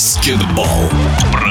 баскетбол.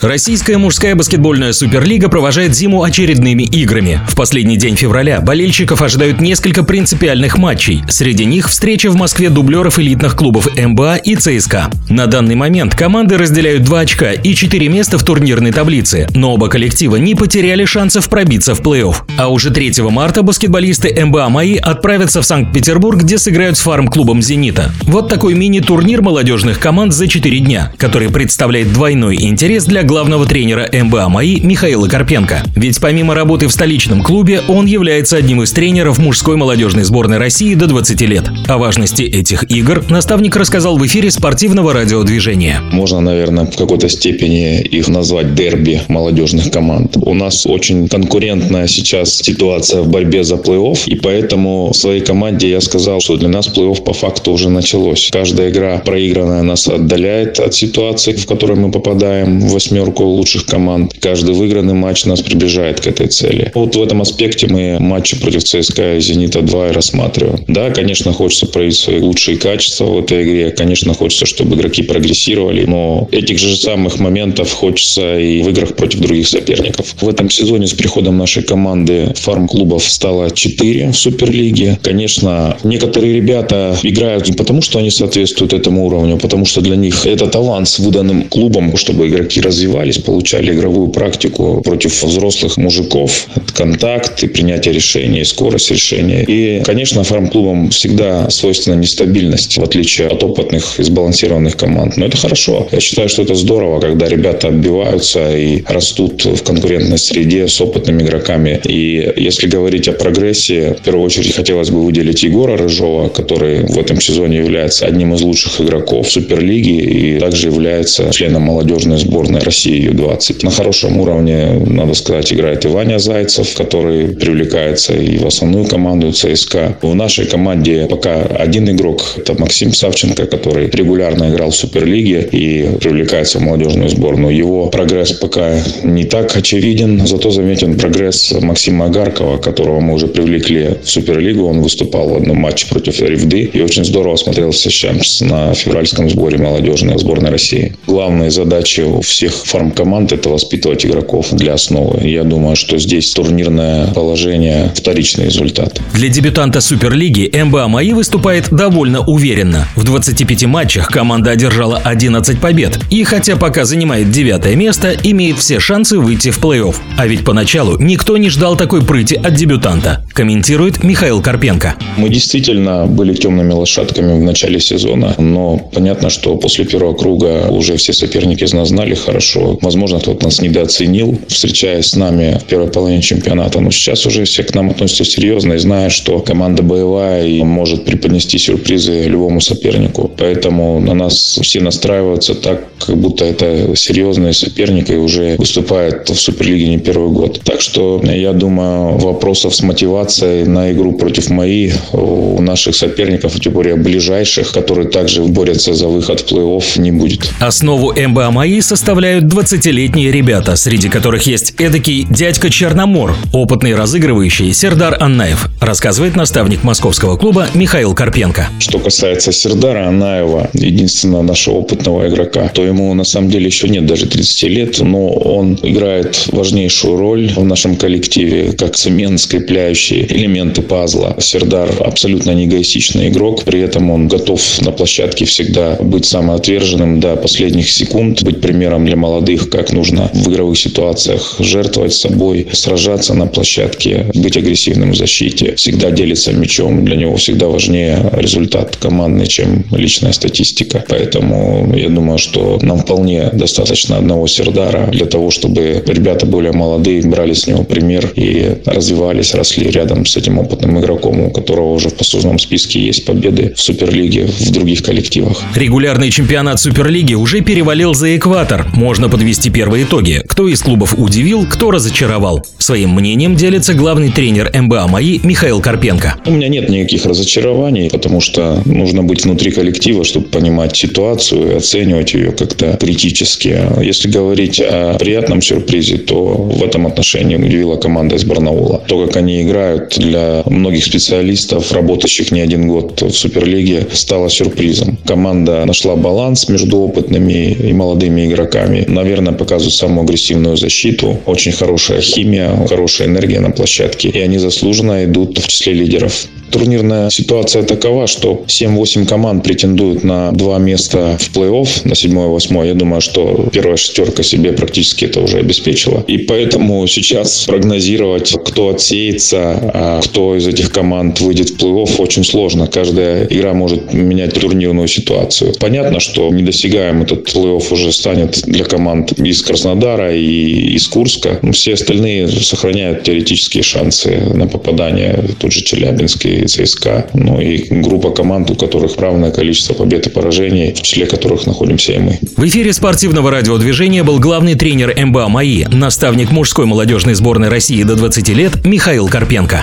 Российская мужская баскетбольная суперлига провожает зиму очередными играми. В последний день февраля болельщиков ожидают несколько принципиальных матчей. Среди них встреча в Москве дублеров элитных клубов МБА и ЦСКА. На данный момент команды разделяют 2 очка и 4 места в турнирной таблице, но оба коллектива не потеряли шансов пробиться в плей-офф. А уже 3 марта баскетболисты МБА «Мои» отправятся в Санкт-Петербург, где сыграют с фарм-клубом «Зенита». Вот такой мини-турнир молодежных команд за 4 дня, который представляет двойной интерес для главного тренера МБА МАИ Михаила Карпенко. Ведь помимо работы в столичном клубе, он является одним из тренеров мужской молодежной сборной России до 20 лет. О важности этих игр наставник рассказал в эфире спортивного радиодвижения. Можно, наверное, в какой-то степени их назвать дерби молодежных команд. У нас очень конкурентная сейчас ситуация в борьбе за плей-офф, и поэтому в своей команде я сказал, что для нас плей-офф по факту уже началось. Каждая игра проигранная нас отдаляет от ситуации, в которой мы попадаем в восьми восьмерку лучших команд. Каждый выигранный матч нас приближает к этой цели. Вот в этом аспекте мы матчи против ЦСКА и Зенита-2 и рассматриваем. Да, конечно, хочется проявить свои лучшие качества в этой игре. Конечно, хочется, чтобы игроки прогрессировали. Но этих же самых моментов хочется и в играх против других соперников. В этом сезоне с приходом нашей команды фарм-клубов стало 4 в Суперлиге. Конечно, некоторые ребята играют не потому, что они соответствуют этому уровню, а потому что для них это талант с выданным клубом, чтобы игроки развивались развивались, получали игровую практику против взрослых мужиков, контакт и принятие решений, скорость решения. И, конечно, фарм-клубам всегда свойственна нестабильность, в отличие от опытных и сбалансированных команд. Но это хорошо. Я считаю, что это здорово, когда ребята отбиваются и растут в конкурентной среде с опытными игроками. И если говорить о прогрессе, в первую очередь хотелось бы выделить Егора Рыжова, который в этом сезоне является одним из лучших игроков Суперлиги и также является членом молодежной сборной России России Ю-20. На хорошем уровне, надо сказать, играет и Ваня Зайцев, который привлекается и в основную команду ЦСКА. В нашей команде пока один игрок, это Максим Савченко, который регулярно играл в Суперлиге и привлекается в молодежную сборную. Его прогресс пока не так очевиден, зато заметен прогресс Максима Агаркова, которого мы уже привлекли в Суперлигу. Он выступал в одном матче против Ревды и очень здорово смотрелся сейчас на февральском сборе молодежной сборной России. Главные задачи у всех форм команд – это воспитывать игроков для основы. Я думаю, что здесь турнирное положение – вторичный результат. Для дебютанта Суперлиги МБА МАИ выступает довольно уверенно. В 25 матчах команда одержала 11 побед. И хотя пока занимает девятое место, имеет все шансы выйти в плей-офф. А ведь поначалу никто не ждал такой прыти от дебютанта, комментирует Михаил Карпенко. Мы действительно были темными лошадками в начале сезона, но понятно, что после первого круга уже все соперники из нас знали хорошо, что, возможно, кто-то нас недооценил, встречаясь с нами в первой половине чемпионата. Но сейчас уже все к нам относятся серьезно и знают, что команда боевая и может преподнести сюрпризы любому сопернику. Поэтому на нас все настраиваются так, как будто это серьезный соперник и уже выступает в Суперлиге не первый год. Так что я думаю, вопросов с мотивацией на игру против мои у наших соперников, тем более ближайших, которые также борются за выход в плей-офф, не будет. Основу МБА МАИ составляют 20-летние ребята, среди которых есть эдакий дядька Черномор, опытный разыгрывающий Сердар Аннаев, рассказывает наставник московского клуба Михаил Карпенко. Что касается Сердара Аннаева, единственного нашего опытного игрока, то ему на самом деле еще нет даже 30 лет, но он играет важнейшую роль в нашем коллективе, как цемент, скрепляющий элементы пазла. Сердар абсолютно не эгоистичный игрок, при этом он готов на площадке всегда быть самоотверженным до последних секунд, быть примером для молодых молодых, как нужно в игровых ситуациях жертвовать собой, сражаться на площадке, быть агрессивным в защите, всегда делиться мячом. Для него всегда важнее результат командный, чем личная статистика. Поэтому я думаю, что нам вполне достаточно одного Сердара для того, чтобы ребята более молодые брали с него пример и развивались, росли рядом с этим опытным игроком, у которого уже в послужном списке есть победы в Суперлиге, в других коллективах. Регулярный чемпионат Суперлиги уже перевалил за экватор. Можно можно подвести первые итоги. Кто из клубов удивил, кто разочаровал. Своим мнением делится главный тренер МБА МАИ Михаил Карпенко. У меня нет никаких разочарований, потому что нужно быть внутри коллектива, чтобы понимать ситуацию и оценивать ее как-то критически. Если говорить о приятном сюрпризе, то в этом отношении удивила команда из Барнаула. То, как они играют для многих специалистов, работающих не один год в Суперлиге, стало сюрпризом. Команда нашла баланс между опытными и молодыми игроками. Наверное, показывают самую агрессивную защиту. Очень хорошая химия, хорошая энергия на площадке. И они заслуженно идут в числе лидеров. Турнирная ситуация такова, что 7-8 команд претендуют на два места в плей-офф, на 7-8. Я думаю, что первая шестерка себе практически это уже обеспечила. И поэтому сейчас прогнозировать, кто отсеется, а кто из этих команд выйдет в плей-офф, очень сложно. Каждая игра может менять турнирную ситуацию. Понятно, что недосягаем этот плей-офф уже станет для команд из Краснодара и из Курска. Все остальные сохраняют теоретические шансы на попадание. Тут же Челябинский и ЦСКА. Ну и группа команд, у которых равное количество побед и поражений, в числе которых находимся и мы. В эфире спортивного радиодвижения был главный тренер МБА МАИ, наставник мужской молодежной сборной России до 20 лет Михаил Карпенко.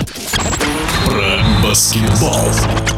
Про баскетбол.